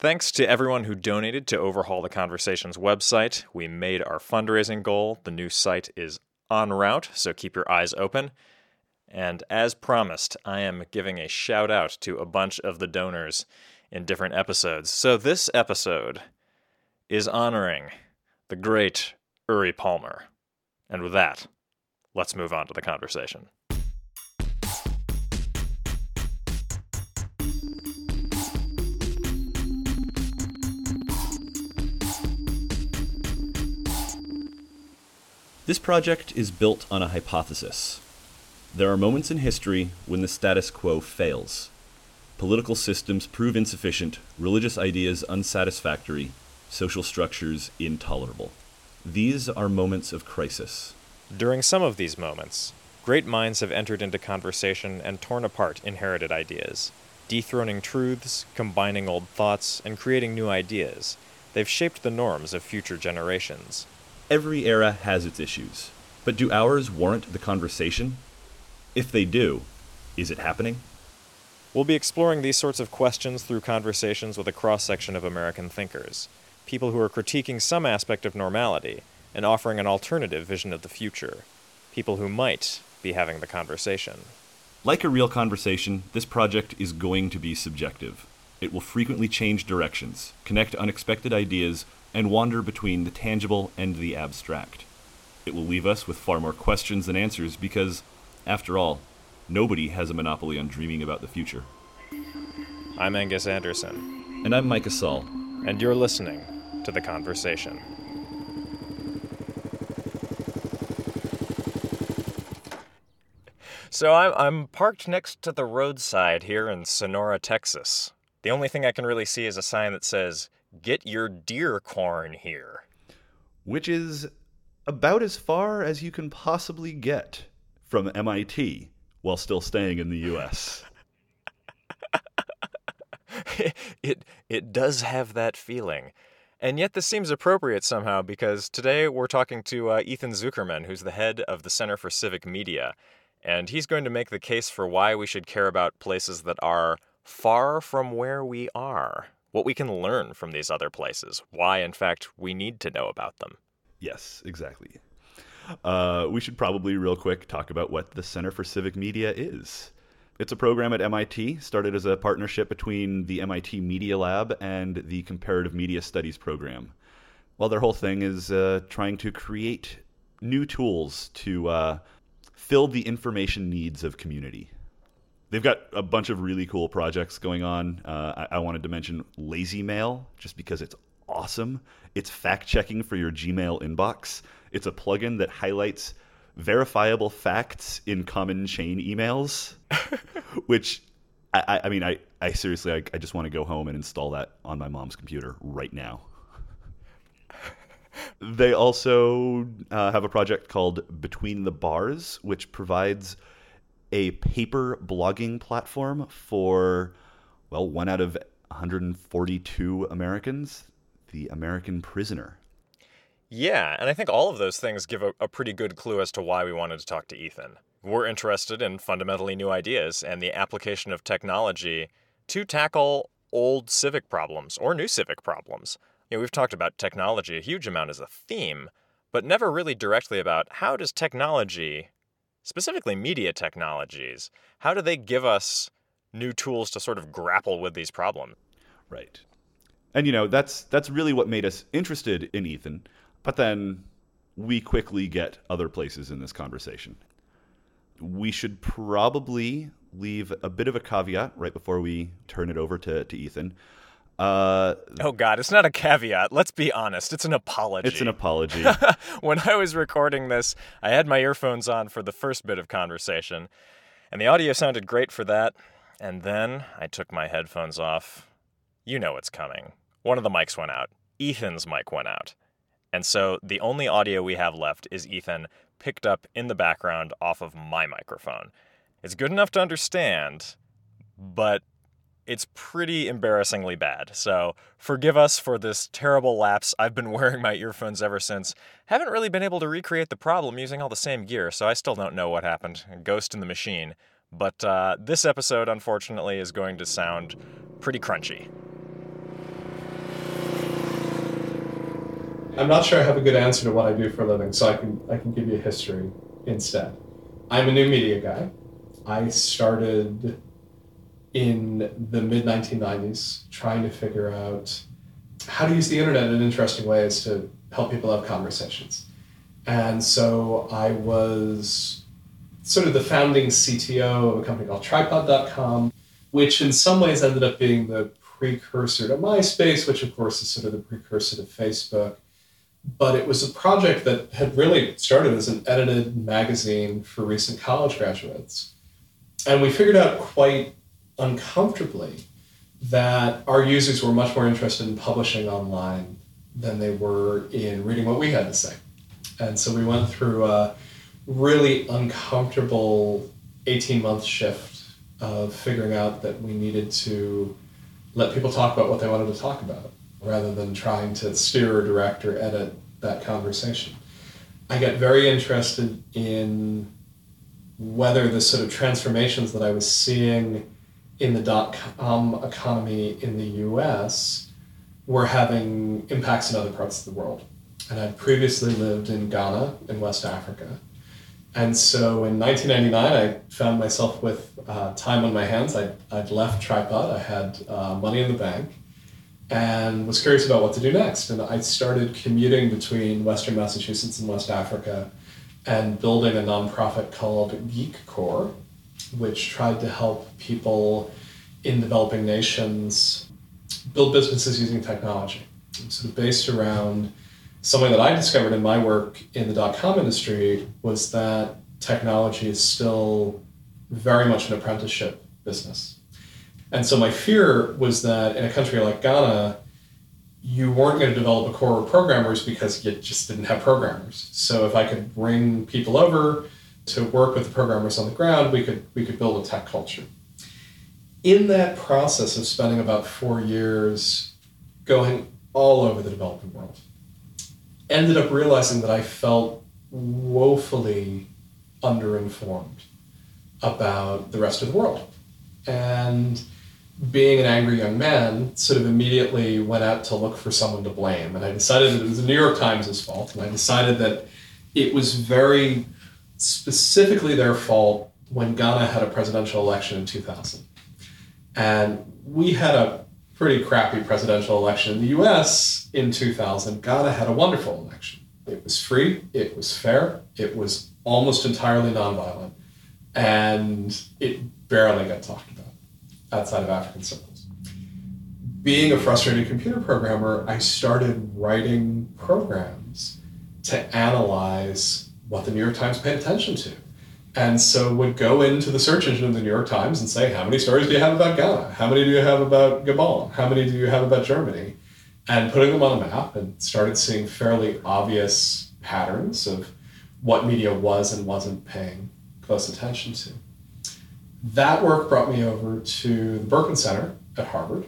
Thanks to everyone who donated to overhaul the Conversations website. We made our fundraising goal. The new site is en route, so keep your eyes open. And as promised, I am giving a shout out to a bunch of the donors in different episodes. So this episode is honoring the great Uri Palmer. And with that, let's move on to the conversation. This project is built on a hypothesis. There are moments in history when the status quo fails. Political systems prove insufficient, religious ideas unsatisfactory, social structures intolerable. These are moments of crisis. During some of these moments, great minds have entered into conversation and torn apart inherited ideas, dethroning truths, combining old thoughts, and creating new ideas. They've shaped the norms of future generations. Every era has its issues, but do ours warrant the conversation? If they do, is it happening? We'll be exploring these sorts of questions through conversations with a cross section of American thinkers, people who are critiquing some aspect of normality and offering an alternative vision of the future, people who might be having the conversation. Like a real conversation, this project is going to be subjective. It will frequently change directions, connect unexpected ideas, and wander between the tangible and the abstract. It will leave us with far more questions than answers because, after all, nobody has a monopoly on dreaming about the future. I'm Angus Anderson, And I'm Micah Saul. and you're listening to The Conversation. So I'm, I'm parked next to the roadside here in Sonora, Texas. The only thing I can really see is a sign that says, Get your deer corn here. Which is about as far as you can possibly get from MIT while still staying in the US. it it does have that feeling. And yet this seems appropriate somehow because today we're talking to uh, Ethan Zuckerman, who's the head of the Center for Civic Media, and he's going to make the case for why we should care about places that are far from where we are. What we can learn from these other places, why in fact we need to know about them. Yes, exactly. Uh, we should probably, real quick, talk about what the Center for Civic Media is. It's a program at MIT, started as a partnership between the MIT Media Lab and the Comparative Media Studies program. Well, their whole thing is uh, trying to create new tools to uh, fill the information needs of community. They've got a bunch of really cool projects going on. Uh, I, I wanted to mention Lazy Mail just because it's awesome. It's fact checking for your Gmail inbox. It's a plugin that highlights verifiable facts in common chain emails, which I, I- mean, I, I seriously, I, I just want to go home and install that on my mom's computer right now. They also uh, have a project called Between the Bars, which provides a paper blogging platform for, well, one out of 142 Americans, the American prisoner. Yeah, and I think all of those things give a, a pretty good clue as to why we wanted to talk to Ethan. We're interested in fundamentally new ideas and the application of technology to tackle old civic problems or new civic problems. You know, we've talked about technology a huge amount as a theme, but never really directly about how does technology, specifically media technologies, how do they give us new tools to sort of grapple with these problems? Right. And you know, that's that's really what made us interested in Ethan. But then we quickly get other places in this conversation. We should probably leave a bit of a caveat right before we turn it over to, to Ethan. Uh, Oh God, it's not a caveat. Let's be honest. It's an apology. it's an apology. when I was recording this, I had my earphones on for the first bit of conversation, and the audio sounded great for that. And then I took my headphones off. You know what's coming. One of the mics went out. Ethan's mic went out. And so the only audio we have left is Ethan picked up in the background off of my microphone. It's good enough to understand, but it's pretty embarrassingly bad. So forgive us for this terrible lapse. I've been wearing my earphones ever since. Haven't really been able to recreate the problem using all the same gear, so I still don't know what happened. Ghost in the machine. But uh, this episode, unfortunately, is going to sound pretty crunchy. I'm not sure I have a good answer to what I do for a living, so I can I can give you a history instead. I'm a new media guy. I started in the mid 1990s trying to figure out how to use the internet in interesting ways to help people have conversations. And so I was sort of the founding CTO of a company called tripod.com, which in some ways ended up being the precursor to MySpace, which of course is sort of the precursor to Facebook. But it was a project that had really started as an edited magazine for recent college graduates. And we figured out quite uncomfortably that our users were much more interested in publishing online than they were in reading what we had to say. And so we went through a really uncomfortable 18 month shift of figuring out that we needed to let people talk about what they wanted to talk about rather than trying to steer or direct or edit that conversation. I got very interested in whether the sort of transformations that I was seeing in the dot com economy in the US were having impacts in other parts of the world. And I'd previously lived in Ghana in West Africa. And so in 1999, I found myself with uh, time on my hands. I'd, I'd left Tripod, I had uh, money in the bank, and was curious about what to do next. And I started commuting between Western Massachusetts and West Africa and building a nonprofit called Geek Corps, which tried to help people in developing nations build businesses using technology. Sort of based around something that I discovered in my work in the dot com industry was that technology is still very much an apprenticeship business. And so my fear was that in a country like Ghana, you weren't going to develop a core of programmers because you just didn't have programmers. So if I could bring people over to work with the programmers on the ground, we could we could build a tech culture. In that process of spending about four years going all over the developing world, ended up realizing that I felt woefully underinformed about the rest of the world. And being an angry young man, sort of immediately went out to look for someone to blame. And I decided that it was the New York Times' fault. And I decided that it was very specifically their fault when Ghana had a presidential election in 2000. And we had a pretty crappy presidential election in the US in 2000. Ghana had a wonderful election. It was free, it was fair, it was almost entirely nonviolent, and it barely got talked about outside of African circles. Being a frustrated computer programmer, I started writing programs to analyze what the New York Times paid attention to. And so would go into the search engine of the New York Times and say, how many stories do you have about Ghana? How many do you have about Gabon? How many do you have about Germany? And putting them on a map and started seeing fairly obvious patterns of what media was and wasn't paying close attention to. That work brought me over to the Berkman Center at Harvard.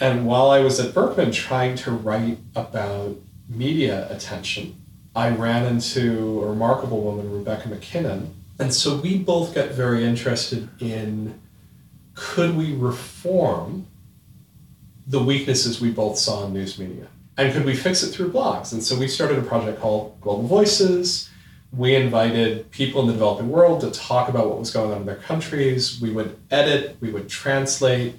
And while I was at Berkman trying to write about media attention, I ran into a remarkable woman, Rebecca MacKinnon. And so we both got very interested in could we reform the weaknesses we both saw in news media? And could we fix it through blogs? And so we started a project called Global Voices. We invited people in the developing world to talk about what was going on in their countries. We would edit, we would translate,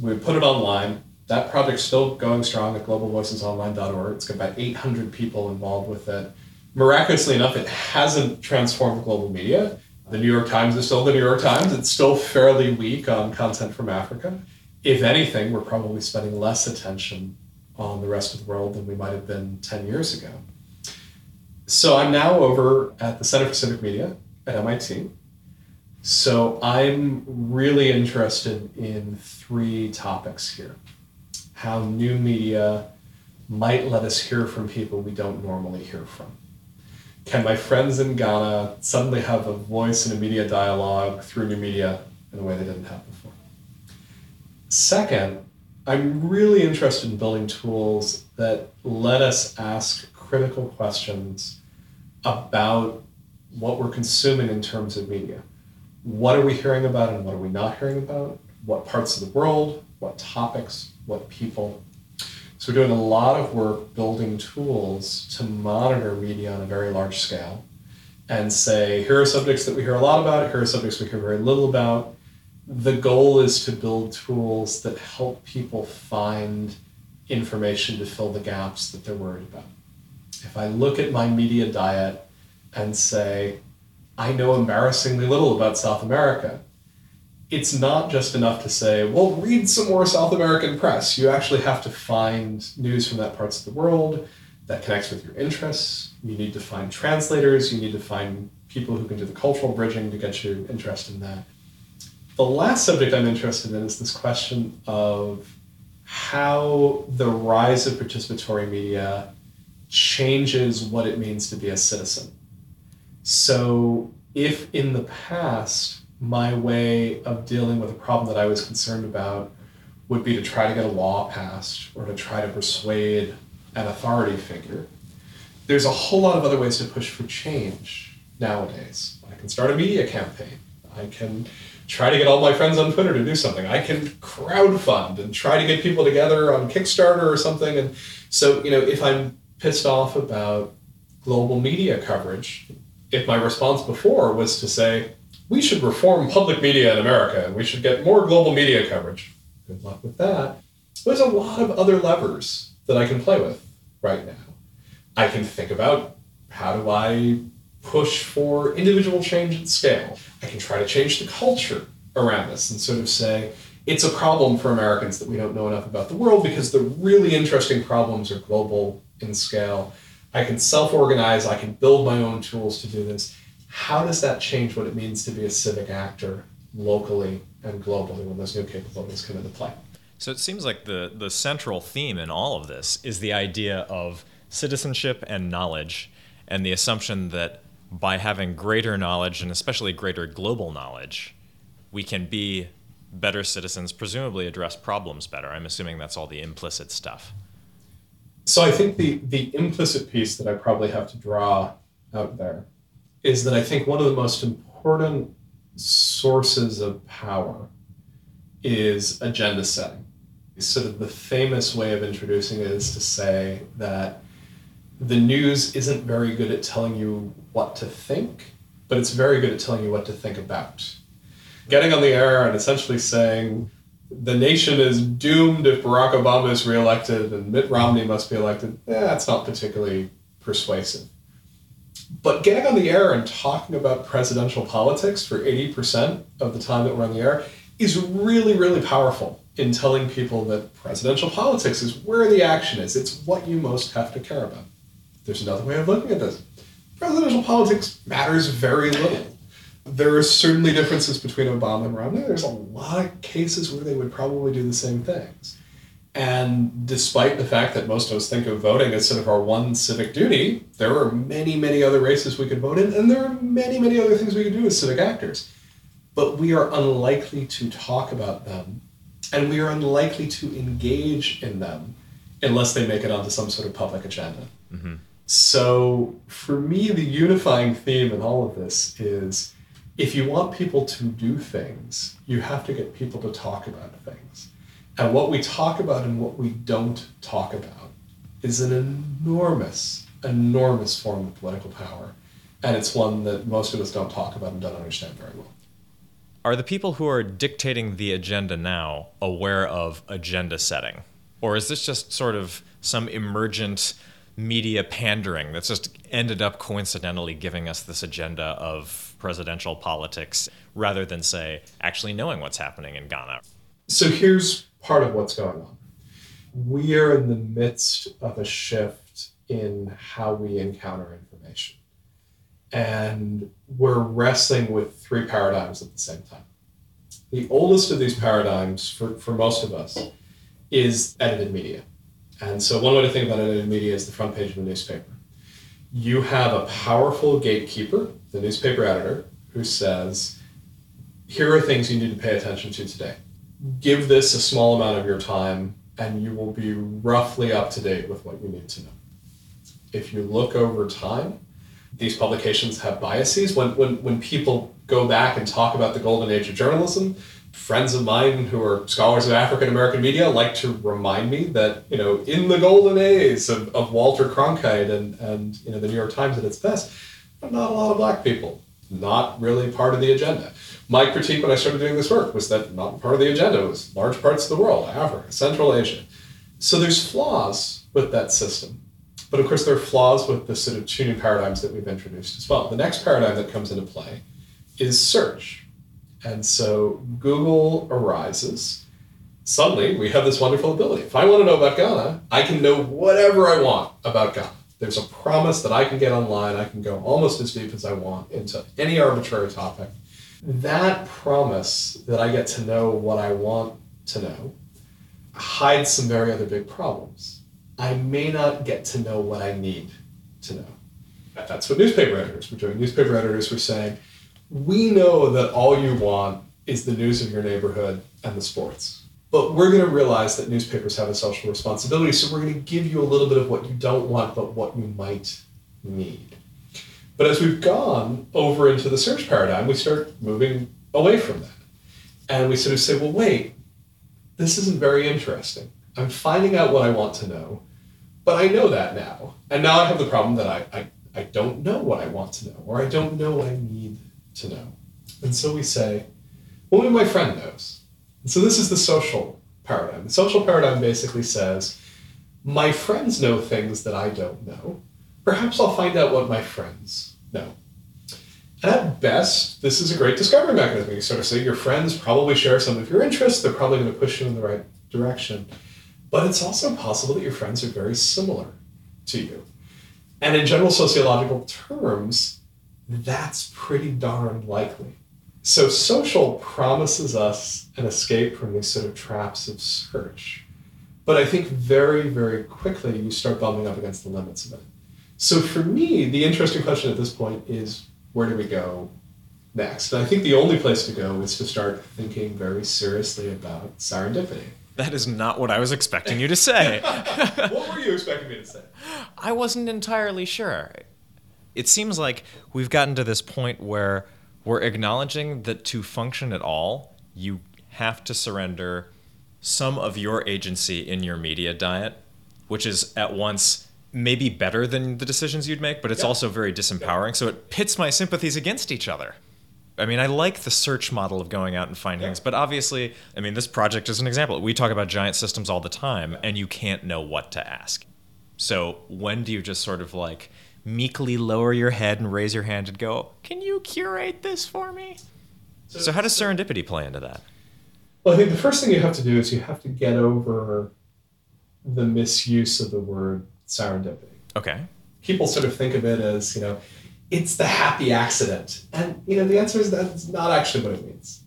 we would put it online. That project's still going strong at globalvoicesonline.org. It's got about 800 people involved with it. Miraculously enough, it hasn't transformed global media. The New York Times is still the New York Times. It's still fairly weak on content from Africa. If anything, we're probably spending less attention on the rest of the world than we might have been 10 years ago. So I'm now over at the Center for Civic Media at MIT. So I'm really interested in three topics here how new media might let us hear from people we don't normally hear from. Can my friends in Ghana suddenly have a voice in a media dialogue through new media in a way they didn't have before? Second, I'm really interested in building tools that let us ask critical questions about what we're consuming in terms of media. What are we hearing about and what are we not hearing about? What parts of the world, what topics, what people. So we're doing a lot of work building tools to monitor media on a very large scale and say, here are subjects that we hear a lot about, here are subjects we hear very little about. The goal is to build tools that help people find information to fill the gaps that they're worried about. If I look at my media diet and say, I know embarrassingly little about South America, it's not just enough to say, well, read some more South American press. You actually have to find news from that parts of the world that connects with your interests. You need to find translators. You need to find people who can do the cultural bridging to get you interested in that. The last subject I'm interested in is this question of how the rise of participatory media changes what it means to be a citizen. So, if in the past my way of dealing with a problem that I was concerned about would be to try to get a law passed or to try to persuade an authority figure. There's a whole lot of other ways to push for change nowadays. I can start a media campaign. I can try to get all my friends on Twitter to do something. I can crowdfund and try to get people together on Kickstarter or something. And so, you know, if I'm pissed off about global media coverage, if my response before was to say, we should reform public media in America and we should get more global media coverage. Good luck with that. There's a lot of other levers that I can play with right now. I can think about how do I push for individual change at scale. I can try to change the culture around this and sort of say, it's a problem for Americans that we don't know enough about the world because the really interesting problems are global in scale. I can self organize, I can build my own tools to do this how does that change what it means to be a civic actor locally and globally when those new capabilities come into play? So it seems like the, the central theme in all of this is the idea of citizenship and knowledge, and the assumption that by having greater knowledge, and especially greater global knowledge, we can be better citizens, presumably address problems better. I'm assuming that's all the implicit stuff. So I think the, the implicit piece that I probably have to draw out there is that I think one of the most important sources of power is agenda setting. Sort of the famous way of introducing it is to say that the news isn't very good at telling you what to think, but it's very good at telling you what to think about. Getting on the air and essentially saying the nation is doomed if Barack Obama is reelected and Mitt Romney must be elected, eh, that's not particularly persuasive. But getting on the air and talking about presidential politics for 80% of the time that we're on the air is really, really powerful in telling people that presidential politics is where the action is. It's what you most have to care about. There's another way of looking at this. Presidential politics matters very little. There are certainly differences between Obama and Romney. There's a lot of cases where they would probably do the same things. And despite the fact that most of us think of voting as sort of our one civic duty, there are many, many other races we could vote in, and there are many, many other things we could do as civic actors. But we are unlikely to talk about them, and we are unlikely to engage in them unless they make it onto some sort of public agenda. Mm-hmm. So, for me, the unifying theme in all of this is if you want people to do things, you have to get people to talk about things. And what we talk about and what we don't talk about is an enormous, enormous form of political power. And it's one that most of us don't talk about and don't understand very well. Are the people who are dictating the agenda now aware of agenda setting? Or is this just sort of some emergent media pandering that's just ended up coincidentally giving us this agenda of presidential politics rather than, say, actually knowing what's happening in Ghana? So here's part of what's going on. We are in the midst of a shift in how we encounter information. And we're wrestling with three paradigms at the same time. The oldest of these paradigms, for, for most of us, is edited media. And so, one way to think about edited media is the front page of a newspaper. You have a powerful gatekeeper, the newspaper editor, who says, Here are things you need to pay attention to today give this a small amount of your time and you will be roughly up to date with what you need to know. If you look over time, these publications have biases. When, when, when people go back and talk about the golden age of journalism, friends of mine who are scholars of African American media like to remind me that, you know, in the golden age of, of Walter Cronkite and, and, you know, the New York Times at its best, not a lot of black people, not really part of the agenda. My critique when I started doing this work was that not part of the agenda was large parts of the world, Africa, Central Asia. So there's flaws with that system. But of course, there are flaws with the sort of two new paradigms that we've introduced as well. The next paradigm that comes into play is search. And so Google arises. Suddenly, we have this wonderful ability. If I want to know about Ghana, I can know whatever I want about Ghana. There's a promise that I can get online. I can go almost as deep as I want into any arbitrary topic. That promise that I get to know what I want to know hides some very other big problems. I may not get to know what I need to know. That's what newspaper editors were doing. Newspaper editors were saying, we know that all you want is the news of your neighborhood and the sports. But we're going to realize that newspapers have a social responsibility, so we're going to give you a little bit of what you don't want, but what you might need. But as we've gone over into the search paradigm, we start moving away from that. And we sort of say, well, wait, this isn't very interesting. I'm finding out what I want to know, but I know that now. And now I have the problem that I, I, I don't know what I want to know, or I don't know what I need to know. And so we say, maybe my friend knows. And so this is the social paradigm. The social paradigm basically says, my friends know things that I don't know. Perhaps I'll find out what my friends know. And at best, this is a great discovery mechanism. You sort of say your friends probably share some of your interests, they're probably going to push you in the right direction. But it's also possible that your friends are very similar to you. And in general sociological terms, that's pretty darn likely. So social promises us an escape from these sort of traps of search. But I think very, very quickly you start bumping up against the limits of it. So for me, the interesting question at this point is where do we go next? And I think the only place to go is to start thinking very seriously about serendipity. That is not what I was expecting you to say. what were you expecting me to say? I wasn't entirely sure. It seems like we've gotten to this point where we're acknowledging that to function at all, you have to surrender some of your agency in your media diet, which is at once maybe better than the decisions you'd make, but it's Yeah. also very disempowering. So it pits my sympathies against each other. I mean, I like the search model of going out and finding Yeah. things, but obviously, I mean, this project is an example. We talk about giant systems all the time, and you can't know what to ask. So when do you just sort of like meekly lower your head and raise your hand and go, "Can you curate this for me?" So how does serendipity play into that? Well, I think the first thing you have to do is you have to get over the misuse of the word serendipity. Okay. People sort of think of it as, you know, it's the happy accident. And, you know, the answer is that's not actually what it means.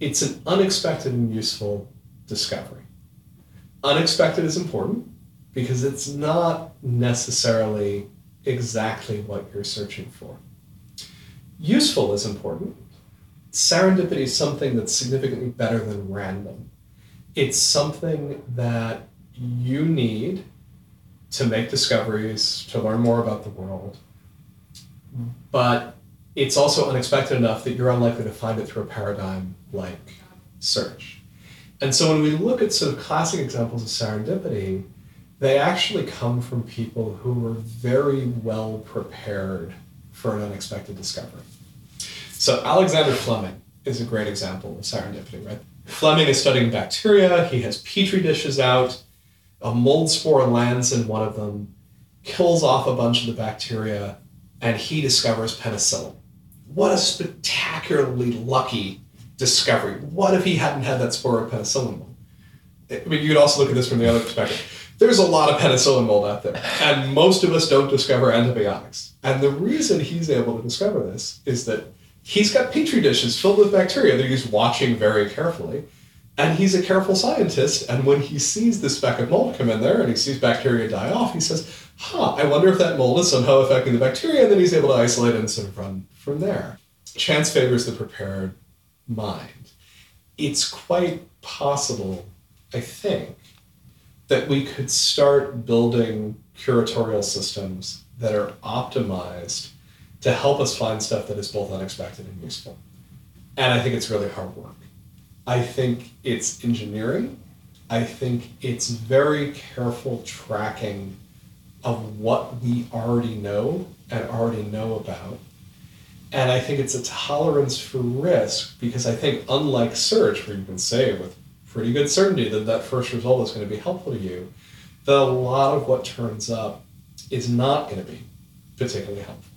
It's an unexpected and useful discovery. Unexpected is important because it's not necessarily exactly what you're searching for. Useful is important. Serendipity is something that's significantly better than random. It's something that you need to make discoveries, to learn more about the world. But it's also unexpected enough that you're unlikely to find it through a paradigm like search. And so when we look at sort of classic examples of serendipity, they actually come from people who were very well prepared for an unexpected discovery. So Alexander Fleming is a great example of serendipity, right? Fleming is studying bacteria, he has petri dishes out, a mold spore lands in one of them, kills off a bunch of the bacteria, and he discovers penicillin. What a spectacularly lucky discovery. What if he hadn't had that spore of penicillin mold? I mean, you could also look at this from the other perspective. There's a lot of penicillin mold out there, and most of us don't discover antibiotics. And the reason he's able to discover this is that he's got petri dishes filled with bacteria that he's watching very carefully. And he's a careful scientist, and when he sees the speck of mold come in there and he sees bacteria die off, he says, Huh, I wonder if that mold is somehow affecting the bacteria, and then he's able to isolate and sort of run from there. Chance favors the prepared mind. It's quite possible, I think, that we could start building curatorial systems that are optimized to help us find stuff that is both unexpected and useful. And I think it's really hard work. I think it's engineering. I think it's very careful tracking of what we already know and already know about. And I think it's a tolerance for risk because I think, unlike search, where you can say with pretty good certainty that that first result is going to be helpful to you, that a lot of what turns up is not going to be particularly helpful.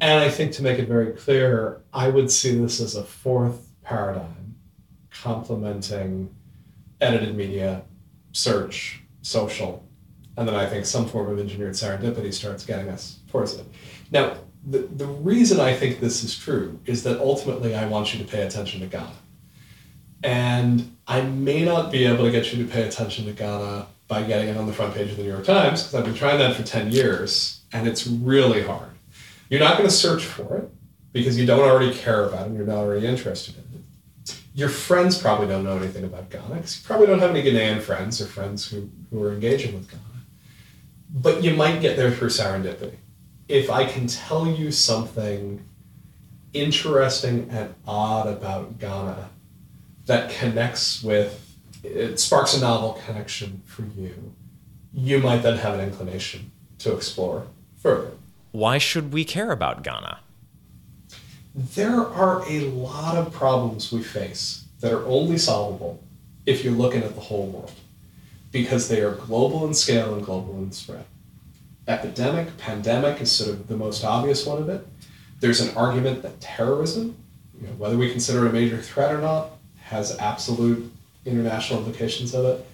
And I think to make it very clear, I would see this as a fourth paradigm complementing edited media, search, social, and then I think some form of engineered serendipity starts getting us towards it. Now, the, the reason I think this is true is that ultimately I want you to pay attention to Ghana. And I may not be able to get you to pay attention to Ghana by getting it on the front page of the New York Times, because I've been trying that for 10 years, and it's really hard. You're not going to search for it because you don't already care about it and you're not already interested in it. Your friends probably don't know anything about Ghana because you probably don't have any Ghanaian friends or friends who, who are engaging with Ghana. But you might get there through serendipity. If I can tell you something interesting and odd about Ghana that connects with, it sparks a novel connection for you, you might then have an inclination to explore further. Why should we care about Ghana? There are a lot of problems we face that are only solvable if you're looking at the whole world because they are global in scale and global in spread. Epidemic, pandemic is sort of the most obvious one of it. There's an argument that terrorism, you know, whether we consider it a major threat or not, has absolute international implications of it.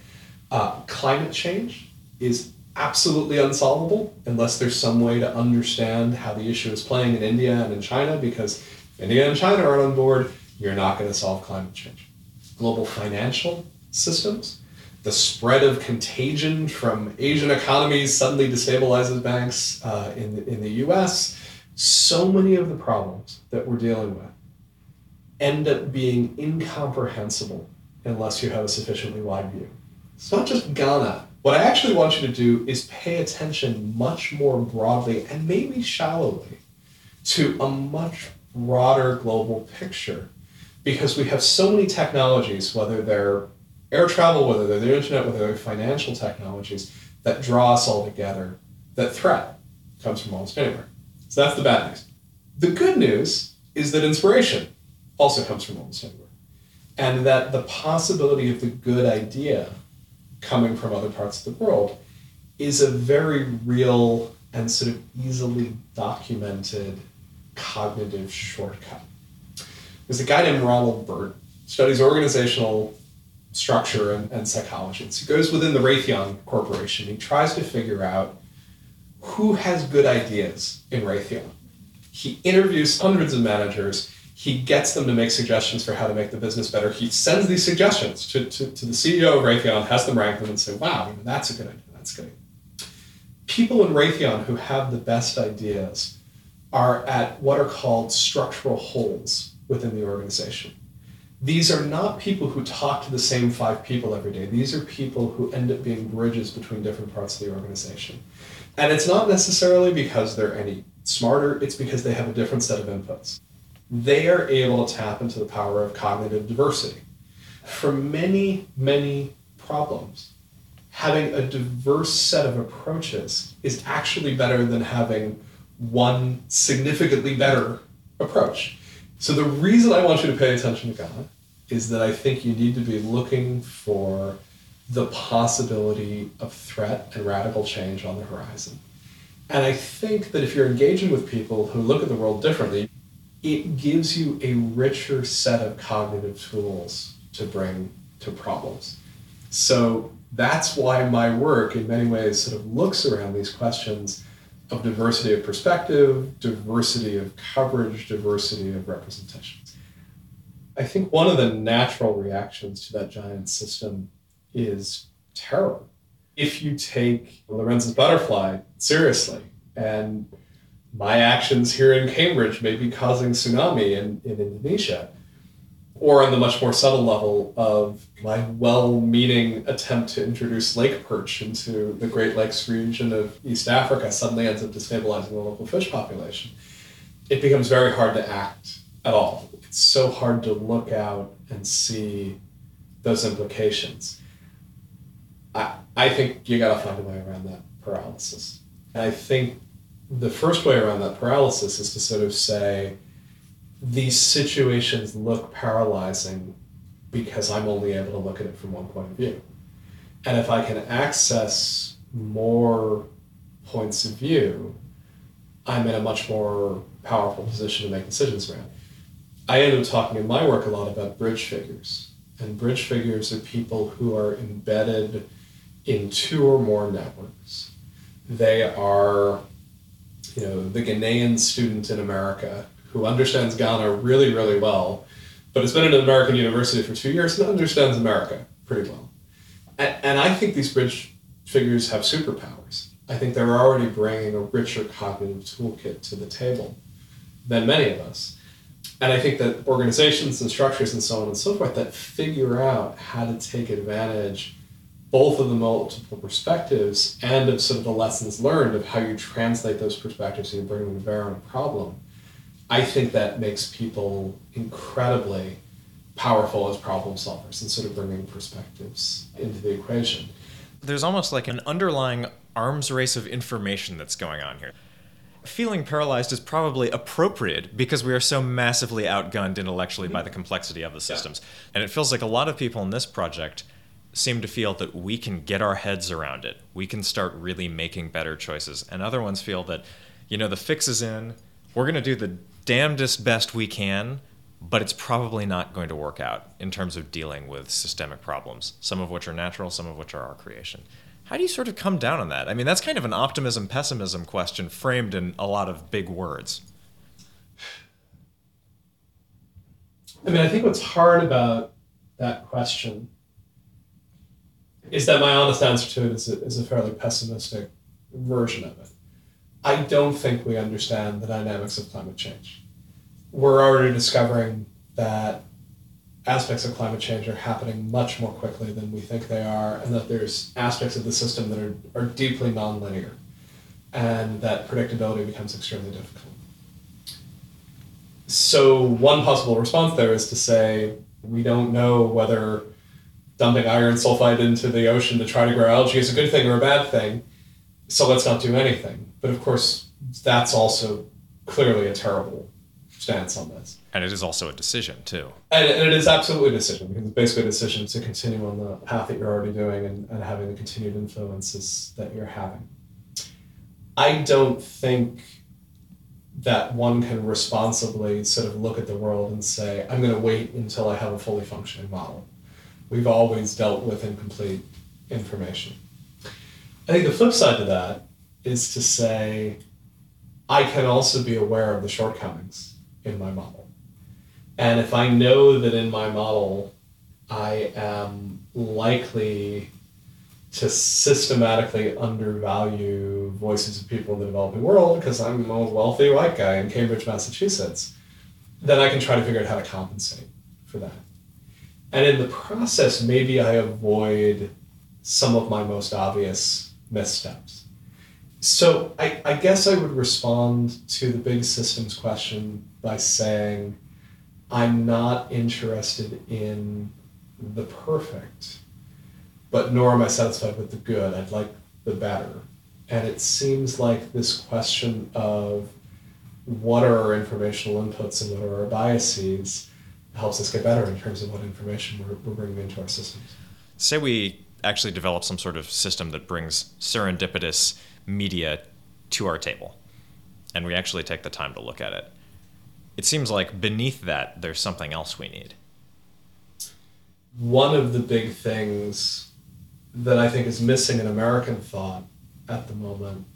Uh, climate change is absolutely unsolvable unless there's some way to understand how the issue is playing in India and in China, because India and China aren't on board, you're not going to solve climate change. Global financial systems, the spread of contagion from Asian economies suddenly destabilizes banks uh, in, the, in the US. So many of the problems that we're dealing with end up being incomprehensible unless you have a sufficiently wide view. It's not just Ghana. What I actually want you to do is pay attention much more broadly and maybe shallowly to a much broader global picture because we have so many technologies, whether they're air travel, whether they're the internet, whether they're financial technologies, that draw us all together, that threat comes from almost anywhere. So that's the bad news. The good news is that inspiration also comes from almost anywhere. And that the possibility of the good idea coming from other parts of the world is a very real and sort of easily documented cognitive shortcut. There's a guy named Ronald Burt, studies organizational structure and, and psychology. So he goes within the Raytheon Corporation. He tries to figure out who has good ideas in Raytheon. He interviews hundreds of managers. He gets them to make suggestions for how to make the business better. He sends these suggestions to, to, to the CEO of Raytheon, has them rank them, and say, wow, that's a good idea. That's good. People in Raytheon who have the best ideas are at what are called structural holes within the organization these are not people who talk to the same five people every day. These are people who end up being bridges between different parts of the organization. And it's not necessarily because they're any smarter, it's because they have a different set of inputs. They are able to tap into the power of cognitive diversity. For many, many problems, having a diverse set of approaches is actually better than having one significantly better approach. So the reason I want you to pay attention to Ghana is that I think you need to be looking for the possibility of threat and radical change on the horizon. And I think that if you're engaging with people who look at the world differently, it gives you a richer set of cognitive tools to bring to problems. So that's why my work, in many ways, sort of looks around these questions of diversity of perspective, diversity of coverage, diversity of representation. I think one of the natural reactions to that giant system is terror. If you take Lorenz's butterfly seriously, and my actions here in Cambridge may be causing tsunami in, in Indonesia, or on the much more subtle level of my well meaning attempt to introduce lake perch into the Great Lakes region of East Africa suddenly ends up destabilizing the local fish population. It becomes very hard to act at all it's so hard to look out and see those implications. I, I think you got to find a way around that paralysis. I think the first way around that paralysis is to sort of say these situations look paralyzing because I'm only able to look at it from one point of view. And if I can access more points of view, I'm in a much more powerful position to make decisions around. I end up talking in my work a lot about bridge figures. And bridge figures are people who are embedded in two or more networks. They are, you know, the Ghanaian student in America who understands Ghana really, really well, but has been at an American university for two years and understands America pretty well. And, and I think these bridge figures have superpowers. I think they're already bringing a richer cognitive toolkit to the table than many of us. And I think that organizations and structures and so on and so forth that figure out how to take advantage both of the multiple perspectives and of sort of the lessons learned of how you translate those perspectives and you bring them to bear on a problem, I think that makes people incredibly powerful as problem solvers and sort of bringing perspectives into the equation. There's almost like an underlying arms race of information that's going on here. Feeling paralyzed is probably appropriate because we are so massively outgunned intellectually by the complexity of the systems. Yeah. And it feels like a lot of people in this project seem to feel that we can get our heads around it. We can start really making better choices. And other ones feel that, you know, the fix is in. We're going to do the damnedest best we can, but it's probably not going to work out in terms of dealing with systemic problems, some of which are natural, some of which are our creation. How do you sort of come down on that? I mean, that's kind of an optimism pessimism question framed in a lot of big words. I mean, I think what's hard about that question is that my honest answer to it is a, is a fairly pessimistic version of it. I don't think we understand the dynamics of climate change. We're already discovering that aspects of climate change are happening much more quickly than we think they are, and that there's aspects of the system that are, are deeply nonlinear, and that predictability becomes extremely difficult. So, one possible response there is to say we don't know whether dumping iron sulfide into the ocean to try to grow algae is a good thing or a bad thing, so let's not do anything. But of course, that's also clearly a terrible stance on this. And it is also a decision, too. And, and, it is absolutely a decision because it's basically a decision to continue on the path that you're already doing and, and having the continued influences that you're having. I don't think that one can responsibly sort of look at the world and say, I'm going to wait until I have a fully functioning model. We've always dealt with incomplete information. I think the flip side to that is to say, I can also be aware of the shortcomings in my model. And if I know that in my model I am likely to systematically undervalue voices of people in the developing world because I'm a wealthy white guy in Cambridge, Massachusetts, then I can try to figure out how to compensate for that. And in the process, maybe I avoid some of my most obvious missteps. So I, I guess I would respond to the big systems question by saying I'm not interested in the perfect, but nor am I satisfied with the good. I'd like the better. And it seems like this question of what are our informational inputs and what are our biases helps us get better in terms of what information we're, we're bringing into our systems. Say we actually develop some sort of system that brings serendipitous media to our table and we actually take the time to look at it. It seems like beneath that, there's something else we need. One of the big things that I think is missing in American thought at the moment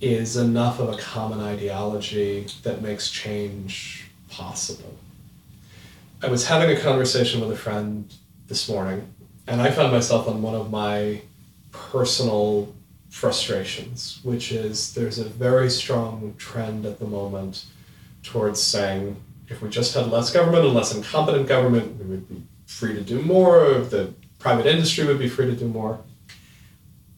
is enough of a common ideology that makes change possible. I was having a conversation with a friend this morning, and I found myself on one of my personal frustrations, which is there's a very strong trend at the moment towards saying if we just had less government and less incompetent government, we would be free to do more, the private industry would be free to do more.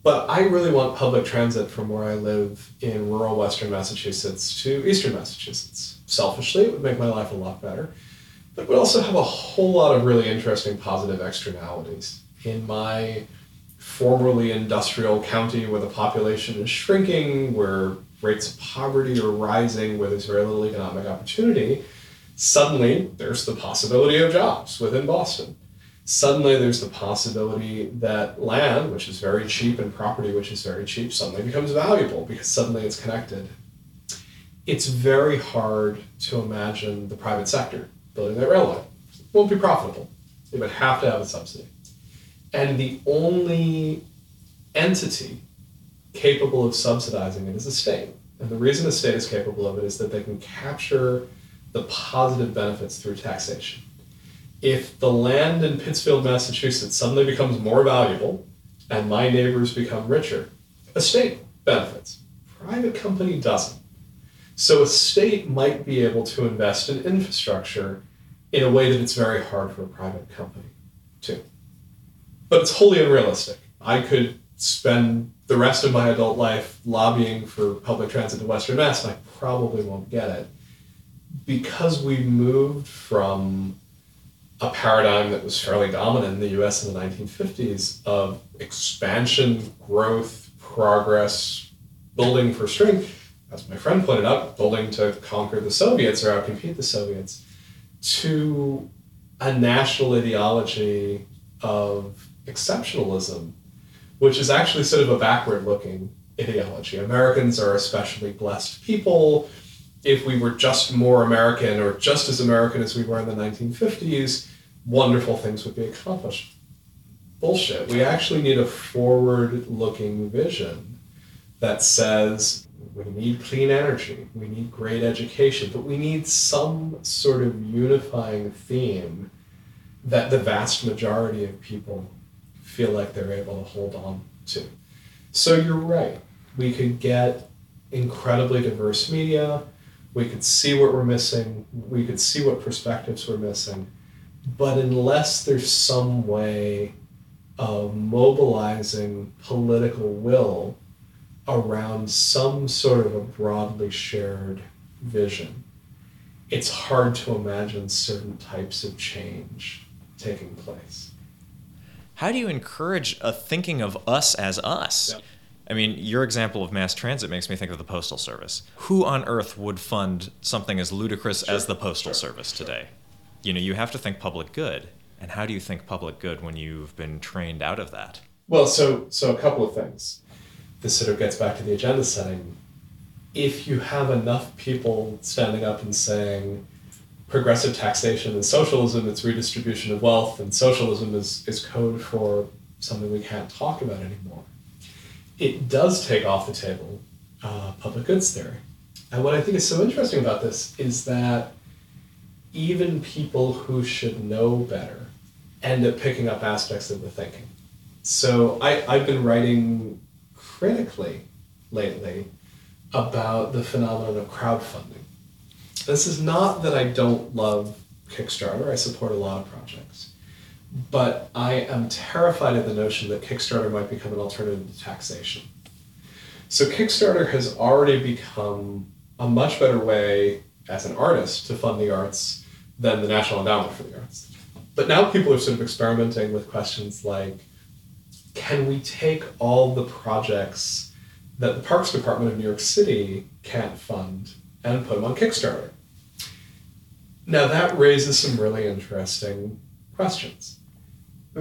But I really want public transit from where I live in rural western Massachusetts to eastern Massachusetts. Selfishly, it would make my life a lot better. But we also have a whole lot of really interesting positive externalities. In my formerly industrial county where the population is shrinking, where rates of poverty are rising, where there's very little economic opportunity, suddenly there's the possibility of jobs within Boston. Suddenly there's the possibility that land, which is very cheap, and property, which is very cheap, suddenly becomes valuable because suddenly it's connected. It's very hard to imagine the private sector building that railway. It won't be profitable. It would have to have a subsidy. And the only entity capable of subsidizing it is the state. And the reason the state is capable of it is that they can capture the positive benefits through taxation. If the land in Pittsfield, Massachusetts suddenly becomes more valuable and my neighbors become richer, a state benefits. Private company doesn't. So a state might be able to invest in infrastructure in a way that it's very hard for a private company to. But it's wholly unrealistic. I could spend the rest of my adult life lobbying for public transit in Western Mass, and I probably won't get it. Because we moved from a paradigm that was fairly dominant in the US in the 1950s of expansion, growth, progress, building for strength, as my friend pointed out, building to conquer the Soviets or outcompete the Soviets, to a national ideology of exceptionalism, which is actually sort of a backward looking ideology. Americans are especially blessed people. If we were just more American or just as American as we were in the 1950s, wonderful things would be accomplished. Bullshit. We actually need a forward looking vision that says we need clean energy, we need great education, but we need some sort of unifying theme that the vast majority of people feel like they're able to hold on to. So you're right. We could get incredibly diverse media. We could see what we're missing. We could see what perspectives we're missing. But unless there's some way of mobilizing political will around some sort of a broadly shared vision, it's hard to imagine certain types of change taking place. How do you encourage a thinking of us as us? Yep. I mean, your example of mass transit makes me think of the Postal Service. Who on earth would fund something as ludicrous as the Postal sure, Service sure. today? You know, you have to think public good. And how do you think public good when you've been trained out of that? Well, so so a couple of things. This sort of gets back to the agenda setting. If you have enough people standing up and saying progressive taxation and socialism, it's redistribution of wealth, and socialism is, is code for something we can't talk about anymore, it does take off the table uh, public goods theory. And what I think is so interesting about this is that even people who should know better end up picking up aspects of the thinking. So I, I've been writing critically lately about the phenomenon of crowdfunding. This is not that I don't love Kickstarter, I support a lot of projects. But I am terrified of the notion that Kickstarter might become an alternative to taxation. So Kickstarter has already become a much better way as an artist to fund the arts than the National Endowment for the Arts. But now people are sort of experimenting with questions like can we take all the projects that the Parks Department of New York City can't fund and put them on Kickstarter? Now that raises some really interesting questions.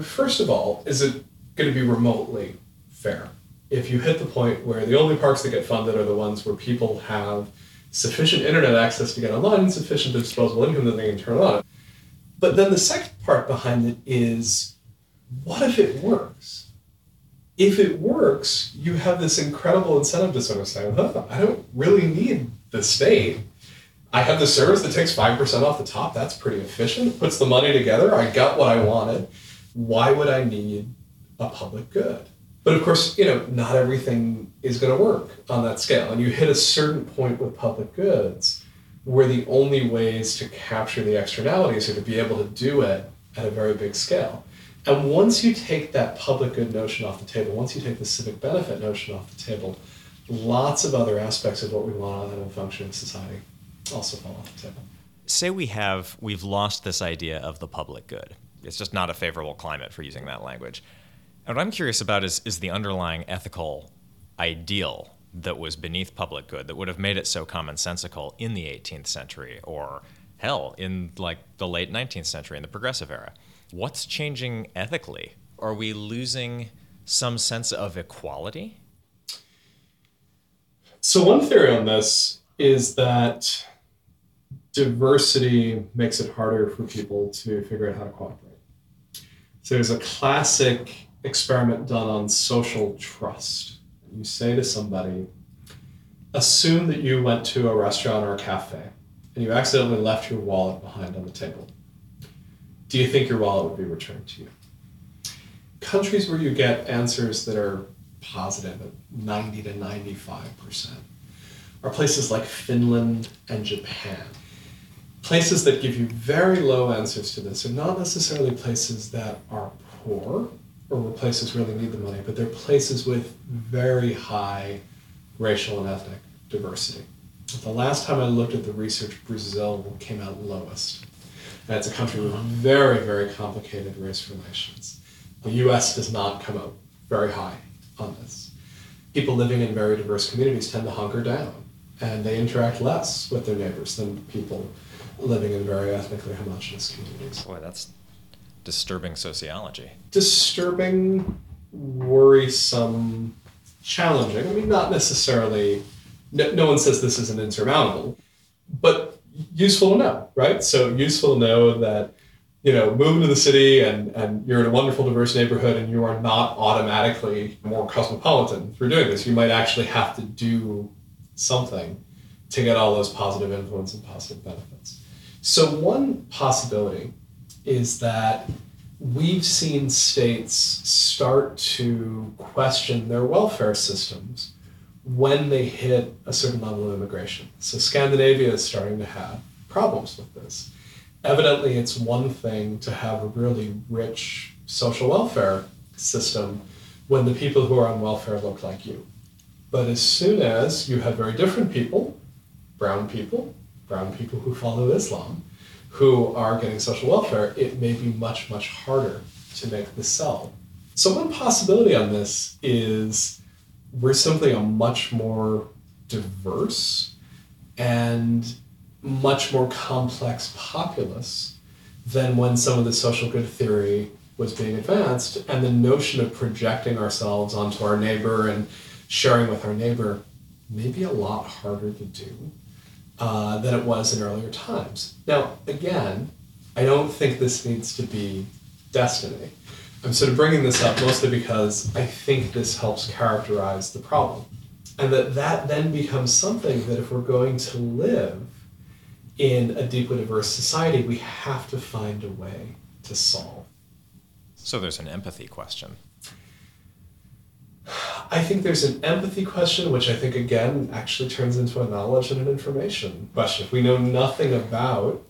First of all, is it going to be remotely fair? If you hit the point where the only parks that get funded are the ones where people have sufficient internet access to get online and sufficient disposable income that they can turn on. But then the second part behind it is what if it works? If it works, you have this incredible incentive to sort of say, I don't really need the state. I have the service that takes 5% off the top. That's pretty efficient. Puts the money together. I got what I wanted. Why would I need a public good? But of course, you know, not everything is going to work on that scale. And you hit a certain point with public goods where the only ways to capture the externalities are to be able to do it at a very big scale. And once you take that public good notion off the table, once you take the civic benefit notion off the table, lots of other aspects of what we want out of a functioning society also fall off the table. say we have we've lost this idea of the public good. It's just not a favorable climate for using that language. And what I'm curious about is is the underlying ethical ideal that was beneath public good that would have made it so commonsensical in the 18th century or hell in like the late 19th century in the progressive era. What's changing ethically? Are we losing some sense of equality? So one theory on this is that diversity makes it harder for people to figure out how to cooperate. So there's a classic experiment done on social trust. You say to somebody, assume that you went to a restaurant or a cafe and you accidentally left your wallet behind on the table. Do you think your wallet would be returned to you? Countries where you get answers that are positive at 90 to 95% are places like Finland and Japan. Places that give you very low answers to this are not necessarily places that are poor or where places really need the money, but they're places with very high racial and ethnic diversity. The last time I looked at the research, Brazil came out lowest. It's a country with very, very complicated race relations. The US does not come out very high on this. People living in very diverse communities tend to hunker down and they interact less with their neighbors than people living in very ethnically homogenous communities. Boy, that's disturbing sociology. Disturbing, worrisome, challenging. I mean, not necessarily, no, no one says this is an insurmountable, but useful to know, right? So useful to know that you know, move into the city and, and you're in a wonderful, diverse neighborhood and you are not automatically more cosmopolitan through doing this. You might actually have to do something to get all those positive influence and positive benefits. So, one possibility is that we've seen states start to question their welfare systems when they hit a certain level of immigration. So, Scandinavia is starting to have problems with this. Evidently, it's one thing to have a really rich social welfare system when the people who are on welfare look like you. But as soon as you have very different people, brown people, brown people who follow Islam, who are getting social welfare, it may be much, much harder to make the sell. So, one possibility on this is we're simply a much more diverse and much more complex populace than when some of the social good theory was being advanced, and the notion of projecting ourselves onto our neighbor and sharing with our neighbor may be a lot harder to do uh, than it was in earlier times. Now, again, I don't think this needs to be destiny. I'm sort of bringing this up mostly because I think this helps characterize the problem. And that that then becomes something that if we're going to live in a deeply diverse society, we have to find a way to solve. So there's an empathy question. I think there's an empathy question, which I think again actually turns into a knowledge and an information question. If we know nothing about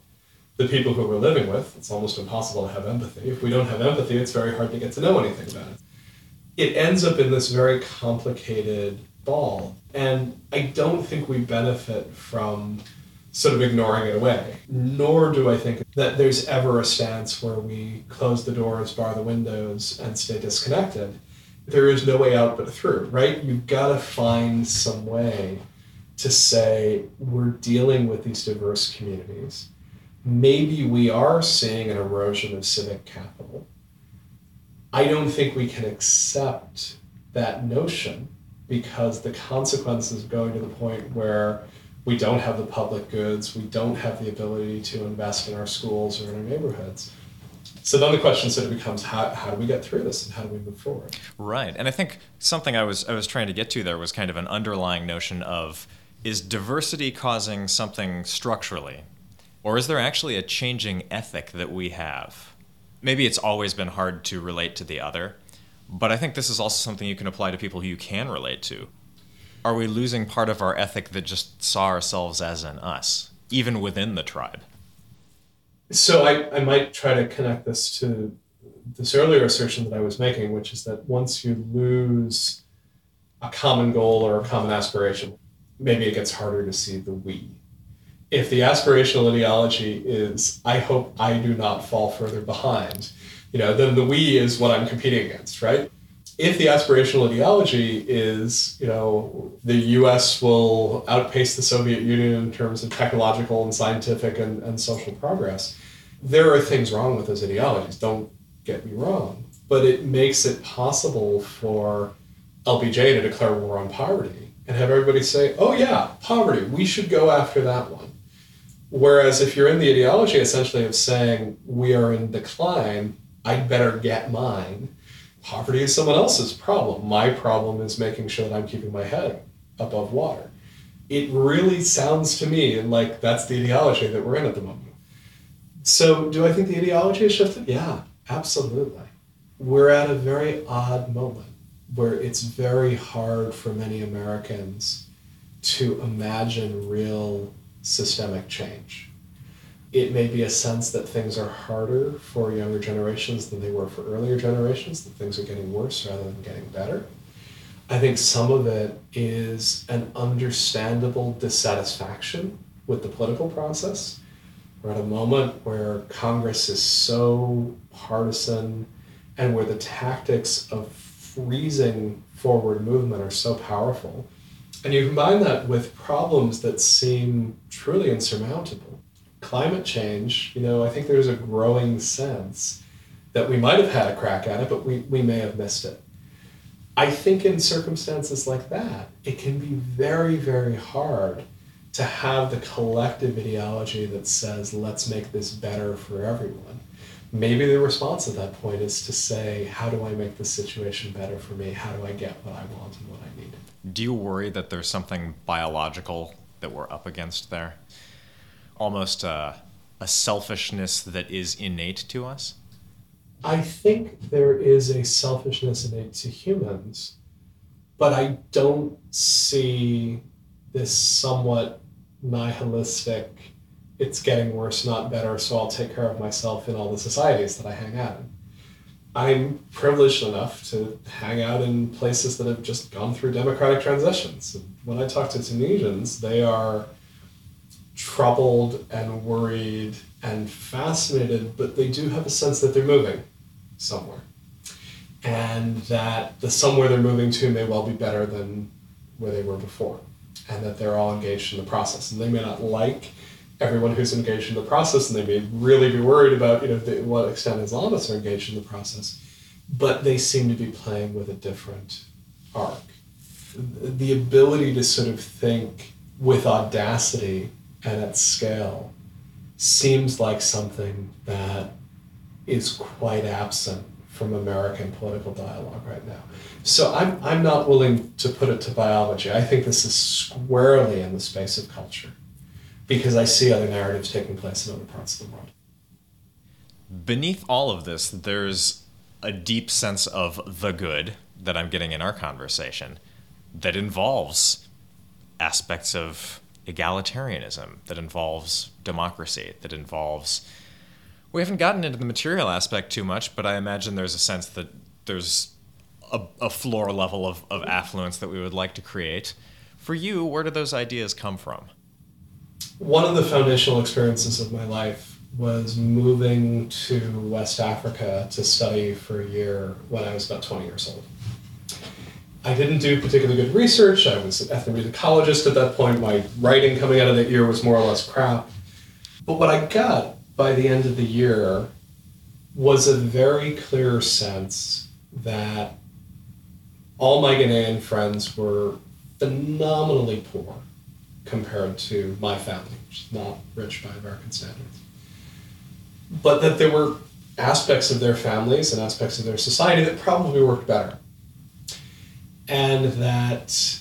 the people who we're living with, it's almost impossible to have empathy. If we don't have empathy, it's very hard to get to know anything about it. It ends up in this very complicated ball. And I don't think we benefit from sort of ignoring it away. Nor do I think that there's ever a stance where we close the doors, bar the windows, and stay disconnected there is no way out but through, right? You've got to find some way to say we're dealing with these diverse communities. Maybe we are seeing an erosion of civic capital. I don't think we can accept that notion because the consequences are going to the point where we don't have the public goods, we don't have the ability to invest in our schools or in our neighborhoods. So then the question sort of becomes how, how do we get through this and how do we move forward? Right. And i think something i was i was trying to get to there was kind of an underlying notion of is diversity causing something structurally or is there actually a changing ethic that we have? Maybe it's always been hard to relate to the other but i think this is also something you can apply to people who you can relate to. Are we losing part of our ethic that just saw ourselves as an us even within the tribe? So I, I might try to connect this to this earlier assertion that I was making, which is that once you lose a common goal or a common aspiration, maybe it gets harder to see the we. If the aspirational ideology is I hope I do not fall further behind, you know, then the we is what I'm competing against, right? If the aspirational ideology is, you know, the US will outpace the Soviet Union in terms of technological and scientific and, and social progress, there are things wrong with those ideologies. Don't get me wrong. But it makes it possible for LBJ to declare war on poverty and have everybody say, oh, yeah, poverty, we should go after that one. Whereas if you're in the ideology essentially of saying we are in decline, I'd better get mine, poverty is someone else's problem. My problem is making sure that I'm keeping my head above water. It really sounds to me like that's the ideology that we're in at the moment. So, do I think the ideology has shifted? Yeah, absolutely. We're at a very odd moment where it's very hard for many Americans to imagine real systemic change. It may be a sense that things are harder for younger generations than they were for earlier generations, that things are getting worse rather than getting better. I think some of it is an understandable dissatisfaction with the political process. We're at a moment where Congress is so partisan and where the tactics of freezing forward movement are so powerful and you combine that with problems that seem truly insurmountable. Climate change, you know, I think there's a growing sense that we might have had a crack at it, but we, we may have missed it. I think in circumstances like that, it can be very, very hard to have the collective ideology that says, let's make this better for everyone. Maybe the response at that point is to say, how do I make this situation better for me? How do I get what I want and what I? Do you worry that there's something biological that we're up against there? Almost a, a selfishness that is innate to us? I think there is a selfishness innate to humans, but I don't see this somewhat nihilistic, it's getting worse, not better, so I'll take care of myself in all the societies that I hang out in. I'm privileged enough to hang out in places that have just gone through democratic transitions. When I talk to Tunisians, they are troubled and worried and fascinated, but they do have a sense that they're moving somewhere. And that the somewhere they're moving to may well be better than where they were before. And that they're all engaged in the process. And they may not like everyone who's engaged in the process, and they may really be worried about you know the, what extent Islamists are engaged in the process, but they seem to be playing with a different arc. The ability to sort of think with audacity and at scale seems like something that is quite absent from American political dialogue right now. So I'm, I'm not willing to put it to biology. I think this is squarely in the space of culture because I see other narratives taking place in other parts of the world. Beneath all of this, there's a deep sense of the good that I'm getting in our conversation that involves aspects of egalitarianism, that involves democracy, that involves. We haven't gotten into the material aspect too much, but I imagine there's a sense that there's a, a floor level of, of affluence that we would like to create. For you, where do those ideas come from? One of the foundational experiences of my life was moving to West Africa to study for a year when I was about 20 years old. I didn't do particularly good research. I was an ethnomusicologist at that point. My writing coming out of that year was more or less crap. But what I got by the end of the year was a very clear sense that all my Ghanaian friends were phenomenally poor compared to my family, which is not rich by American standards. But that there were aspects of their families and aspects of their society that probably worked better. And that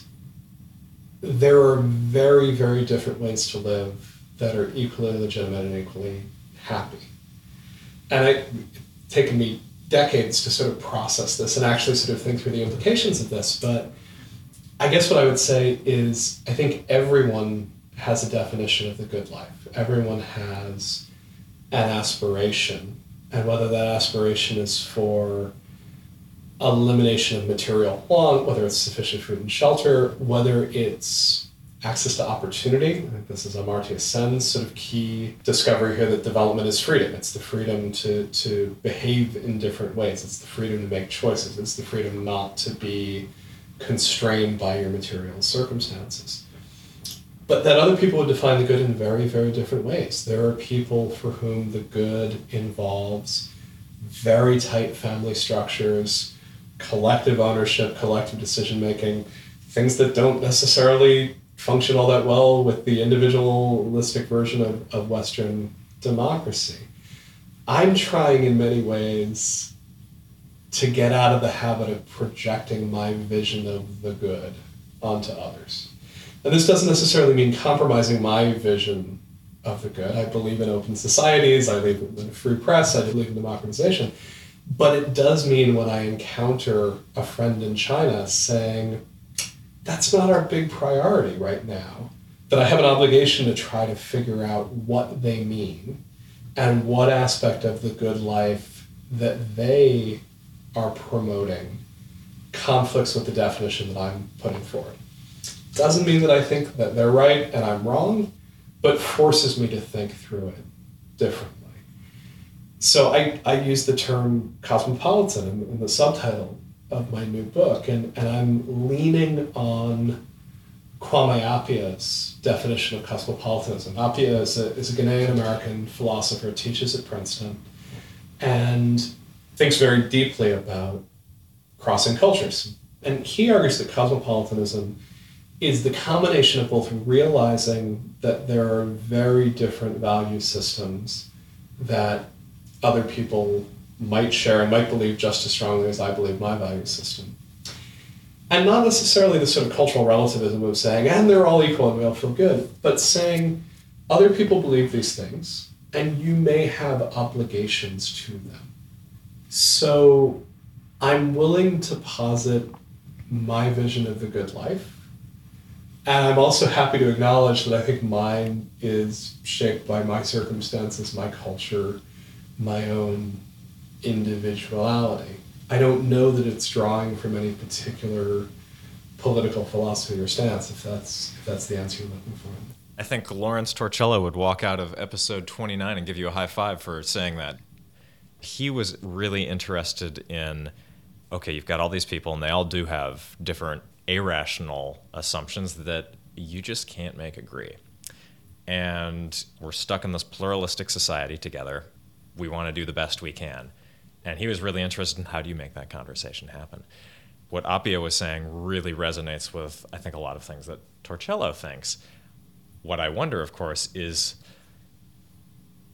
there are very, very different ways to live that are equally legitimate and equally happy. And it's taken me decades to sort of process this and actually sort of think through the implications of this, but I guess what I would say is I think everyone has a definition of the good life. Everyone has an aspiration, and whether that aspiration is for elimination of material want, whether it's sufficient food and shelter, whether it's access to opportunity. I think this is Amartya Sen's sort of key discovery here that development is freedom. It's the freedom to, to behave in different ways. It's the freedom to make choices. It's the freedom not to be constrained by your material circumstances. But that other people would define the good in very, very different ways. There are people for whom the good involves very tight family structures, collective ownership, collective decision making, things that don't necessarily function all that well with the individualistic version of, of Western democracy. I'm trying in many ways to get out of the habit of projecting my vision of the good onto others. And this doesn't necessarily mean compromising my vision of the good. I believe in open societies, I believe in free press, I believe in democratization. But it does mean when I encounter a friend in China saying, that's not our big priority right now, that I have an obligation to try to figure out what they mean and what aspect of the good life that they are promoting conflicts with the definition that I'm putting forward. Doesn't mean that I think that they're right and I'm wrong, but forces me to think through it differently. So I, I use the term cosmopolitan in, in the subtitle of my new book, and, and I'm leaning on Kwame Appiah's definition of cosmopolitanism. Appiah is a, is a Ghanaian American philosopher, teaches at Princeton, and thinks very deeply about crossing cultures. And he argues that cosmopolitanism is the combination of both realizing that there are very different value systems that other people might share and might believe just as strongly as I believe my value system. And not necessarily the sort of cultural relativism of saying, and they're all equal and we all feel good, but saying other people believe these things and you may have obligations to them. So I'm willing to posit my vision of the good life. And I'm also happy to acknowledge that I think mine is shaped by my circumstances, my culture, my own individuality. I don't know that it's drawing from any particular political philosophy or stance, if that's if that's the answer you're looking for. I think Lawrence Torcello would walk out of episode 29 and give you a high five for saying that. He was really interested in okay, you've got all these people, and they all do have different irrational assumptions that you just can't make agree. And we're stuck in this pluralistic society together. We want to do the best we can. And he was really interested in how do you make that conversation happen. What Appiah was saying really resonates with, I think, a lot of things that Torcello thinks. What I wonder, of course, is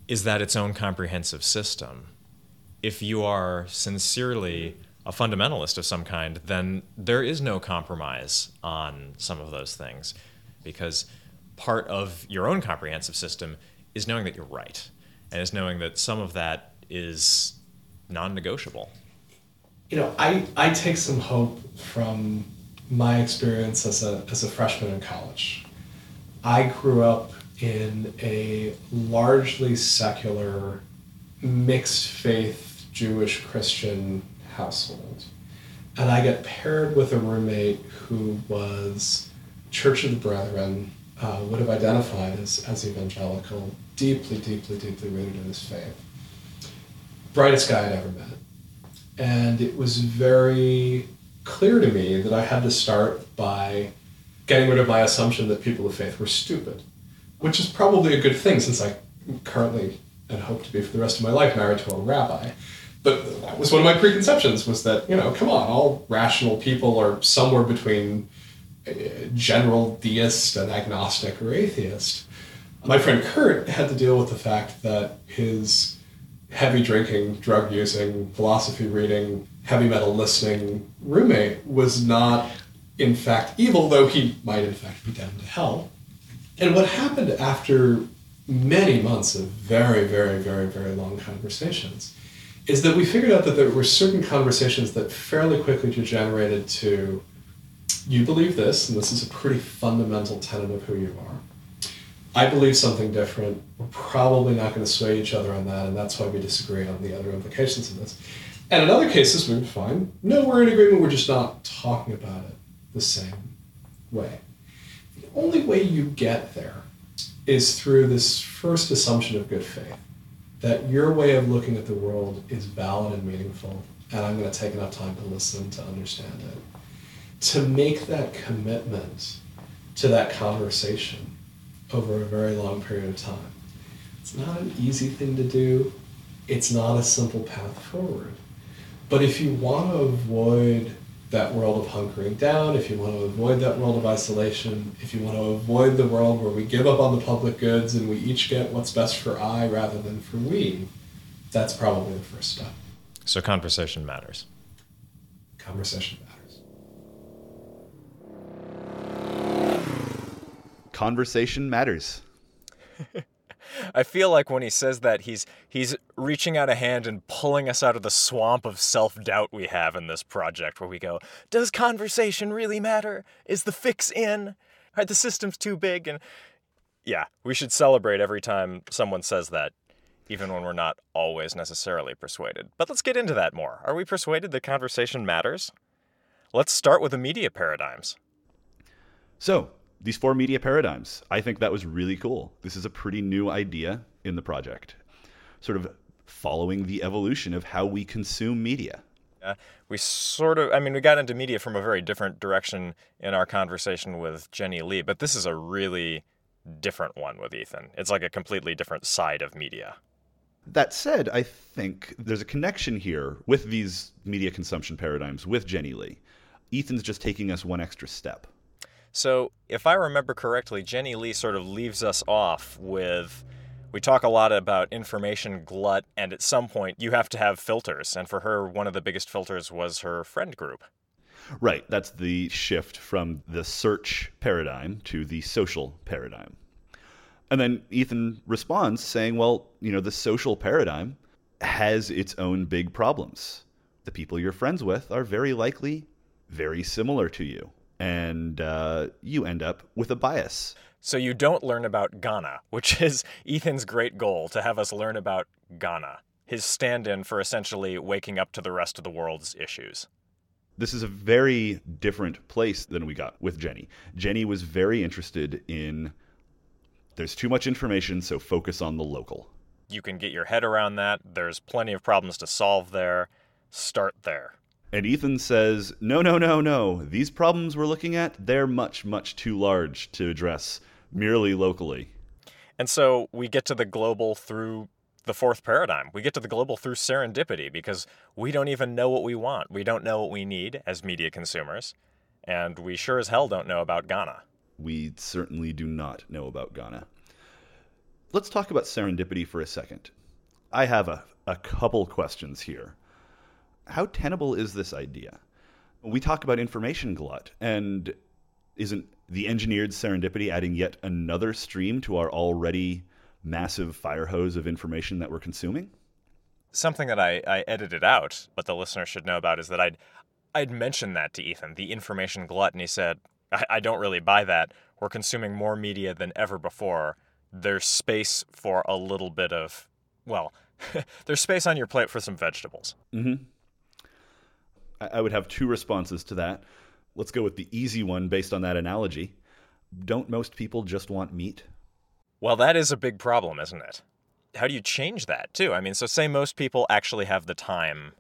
is that its own comprehensive system? If you are sincerely a fundamentalist of some kind, then there is no compromise on some of those things because part of your own comprehensive system is knowing that you're right and is knowing that some of that is non-negotiable. You know, I, I take some hope from my experience as a, as a freshman in college. I grew up in a largely secular, mixed faith Jewish Christian household. And I got paired with a roommate who was Church of the Brethren, uh, would have identified as, as evangelical, deeply, deeply, deeply rooted in his faith brightest guy I'd ever met. And it was very clear to me that I had to start by getting rid of my assumption that people of faith were stupid, which is probably a good thing since I currently and hope to be for the rest of my life married to a rabbi. But that was one of my preconceptions was that, you know, come on, all rational people are somewhere between uh, general deist and agnostic or atheist. My friend Kurt had to deal with the fact that his heavy drinking, drug using, philosophy reading, heavy metal listening roommate was not, in fact, evil, though he might, in fact, be damned to hell. And what happened after many months of very, very, very, very long conversations is that we figured out that there were certain conversations that fairly quickly degenerated to you believe this, and this is a pretty fundamental tenet of who you are. I believe something different. We're probably not going to sway each other on that, and that's why we disagree on the other implications of this. And in other cases, we would find no, we're in agreement. We're just not talking about it the same way. The only way you get there is through this first assumption of good faith that your way of looking at the world is valid and meaningful, and I'm going to take enough time to listen to understand it. To make that commitment to that conversation over a very long period of time. It's not an easy thing to do. It's not a simple path forward. But if you want to avoid that world of hunkering down, if you want to avoid that world of isolation, if you want to avoid the world where we give up on the public goods and we each get what's best for I rather than for we, that's probably the first step. So conversation matters. Conversation matters. Conversation matters. I feel like when he says that he's he's reaching out a hand and pulling us out of the swamp of self-doubt we have in this project where we go, does conversation really matter? Is the fix in? Are the systems too big and yeah, we should celebrate every time someone says that even when we're not always necessarily persuaded. But let's get into that more. Are we persuaded that conversation matters? Let's start with the media paradigms. So, these four media paradigms. I think that was really cool. This is a pretty new idea in the project, sort of following the evolution of how we consume media. Uh, we sort of, I mean, we got into media from a very different direction in our conversation with Jenny Lee, but this is a really different one with Ethan. It's like a completely different side of media. That said, I think there's a connection here with these media consumption paradigms with Jenny Lee. Ethan's just taking us one extra step. So, if I remember correctly, Jenny Lee sort of leaves us off with we talk a lot about information glut, and at some point you have to have filters. And for her, one of the biggest filters was her friend group. Right. That's the shift from the search paradigm to the social paradigm. And then Ethan responds saying, well, you know, the social paradigm has its own big problems. The people you're friends with are very likely very similar to you and uh, you end up with a bias. So you don't learn about Ghana, which is Ethan's great goal to have us learn about Ghana, his stand in for essentially waking up to the rest of the world's issues. This is a very different place than we got with Jenny. Jenny was very interested in there's too much information, so focus on the local. You can get your head around that. There's plenty of problems to solve there. Start there. And Ethan says, no, no, no, no. These problems we're looking at, they're much, much too large to address merely locally. And so we get to the global through the fourth paradigm. We get to the global through serendipity because we don't even know what we want. We don't know what we need as media consumers. And we sure as hell don't know about Ghana. We certainly do not know about Ghana. Let's talk about serendipity for a second. I have a, a couple questions here how tenable is this idea? We talk about information glut, and isn't the engineered serendipity adding yet another stream to our already massive fire hose of information that we're consuming? Something that I, I edited out, but the listener should know about is that I'd I'd mentioned that to Ethan, the information glut, and he said, I, I don't really buy that. We're consuming more media than ever before. There's space for a little bit of well, there's space on your plate for some vegetables. Mm-hmm. I would have two responses to that. Let's go with the easy one based on that analogy. Don't most people just want meat? Well, that is a big problem, isn't it? How do you change that, too? I mean, so say most people actually have the time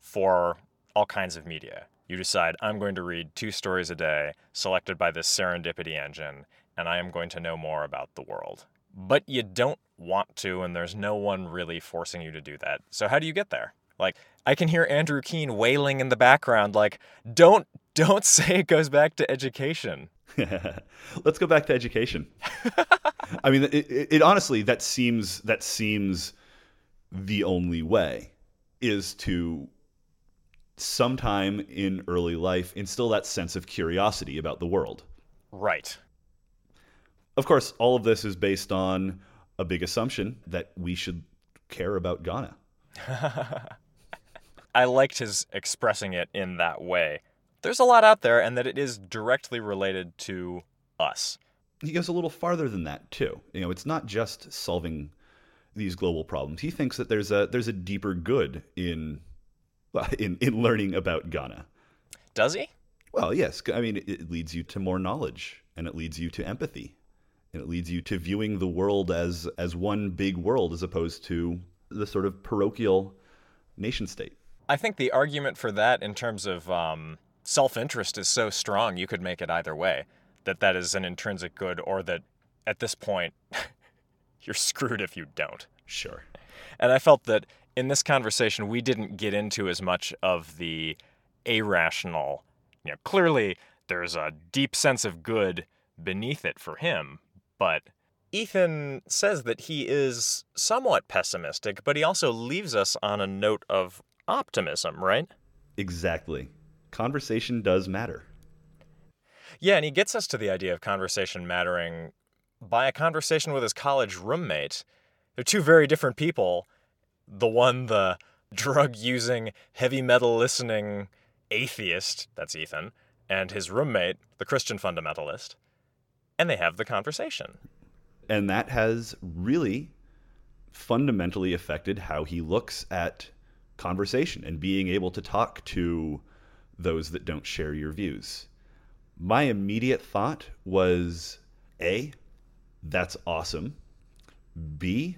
for all kinds of media. You decide, I'm going to read two stories a day, selected by this serendipity engine, and I am going to know more about the world. But you don't want to, and there's no one really forcing you to do that. So, how do you get there? Like, I can hear Andrew Keen wailing in the background, like, don't don't say it goes back to education. Let's go back to education. I mean, it, it, it, honestly that seems that seems the only way is to sometime in early life instill that sense of curiosity about the world. Right. Of course, all of this is based on a big assumption that we should care about Ghana. I liked his expressing it in that way. There's a lot out there, and that it is directly related to us. He goes a little farther than that too. You know, it's not just solving these global problems. He thinks that there's a there's a deeper good in in in learning about Ghana. Does he? Well, yes. I mean, it leads you to more knowledge and it leads you to empathy and it leads you to viewing the world as as one big world as opposed to the sort of parochial nation state. I think the argument for that in terms of um, self-interest is so strong you could make it either way that that is an intrinsic good or that at this point you're screwed if you don't. Sure. And I felt that in this conversation we didn't get into as much of the irrational. You know, clearly there's a deep sense of good beneath it for him, but Ethan says that he is somewhat pessimistic, but he also leaves us on a note of optimism, right? Exactly. Conversation does matter. Yeah, and he gets us to the idea of conversation mattering by a conversation with his college roommate. They're two very different people. The one, the drug using, heavy metal listening atheist, that's Ethan, and his roommate, the Christian fundamentalist. And they have the conversation. And that has really fundamentally affected how he looks at conversation and being able to talk to those that don't share your views. My immediate thought was A, that's awesome. B,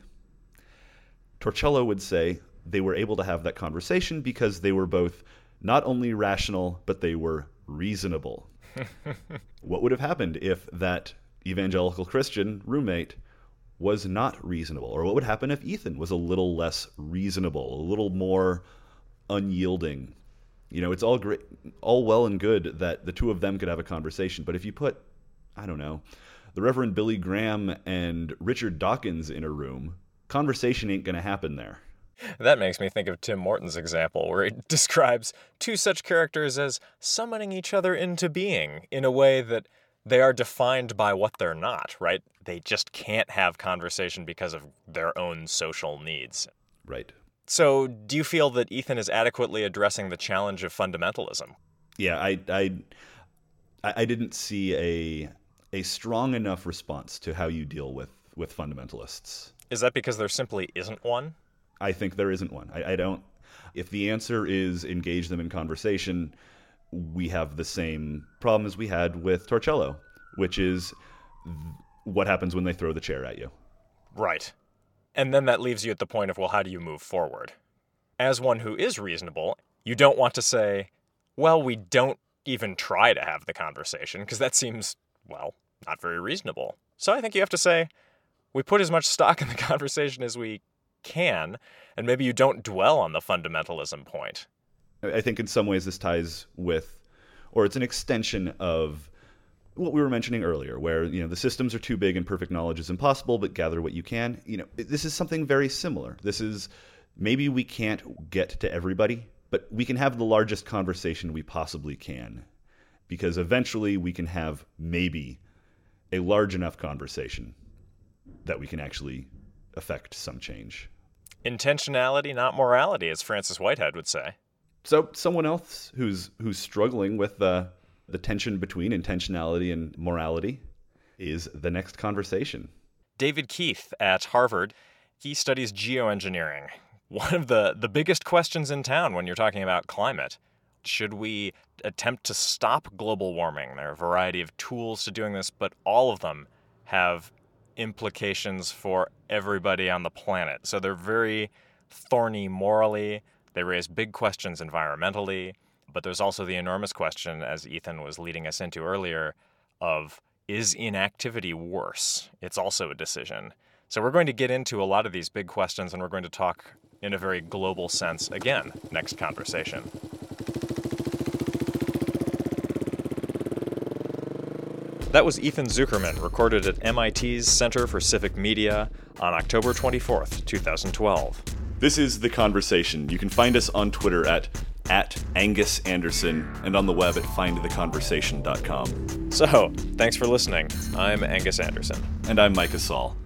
Torcello would say they were able to have that conversation because they were both not only rational, but they were reasonable. what would have happened if that evangelical Christian roommate was not reasonable? Or what would happen if Ethan was a little less reasonable, a little more unyielding? You know, it's all great, all well and good that the two of them could have a conversation, but if you put, I don't know, the Reverend Billy Graham and Richard Dawkins in a room, conversation ain't going to happen there. That makes me think of Tim Morton's example, where he describes two such characters as summoning each other into being in a way that they are defined by what they're not, right? They just can't have conversation because of their own social needs. Right. So, do you feel that Ethan is adequately addressing the challenge of fundamentalism? Yeah, I, I, I didn't see a a strong enough response to how you deal with with fundamentalists. Is that because there simply isn't one? I think there isn't one. I, I don't. If the answer is engage them in conversation, we have the same problem as we had with Torcello, which is what happens when they throw the chair at you. Right. And then that leaves you at the point of, well, how do you move forward? As one who is reasonable, you don't want to say, well, we don't even try to have the conversation, because that seems, well, not very reasonable. So I think you have to say, we put as much stock in the conversation as we can, and maybe you don't dwell on the fundamentalism point. I think in some ways this ties with, or it's an extension of what we were mentioning earlier, where you know the systems are too big and perfect knowledge is impossible, but gather what you can. You know, this is something very similar. This is maybe we can't get to everybody, but we can have the largest conversation we possibly can, because eventually we can have maybe a large enough conversation that we can actually affect some change. Intentionality, not morality, as Frances Whitehead would say. So someone else who's who's struggling with the the tension between intentionality and morality is the next conversation. David Keith at Harvard, he studies geoengineering. One of the, the biggest questions in town when you're talking about climate. Should we attempt to stop global warming? There are a variety of tools to doing this, but all of them have implications for everybody on the planet. So they're very thorny morally. They raise big questions environmentally. But there's also the enormous question, as Ethan was leading us into earlier, of is inactivity worse? It's also a decision. So we're going to get into a lot of these big questions and we're going to talk in a very global sense again next conversation. That was Ethan Zuckerman, recorded at MIT's Center for Civic Media on October 24th, 2012. This is The Conversation. You can find us on Twitter at at Angus Anderson and on the web at findtheconversation.com. So, thanks for listening. I'm Angus Anderson. And I'm Micah Saul.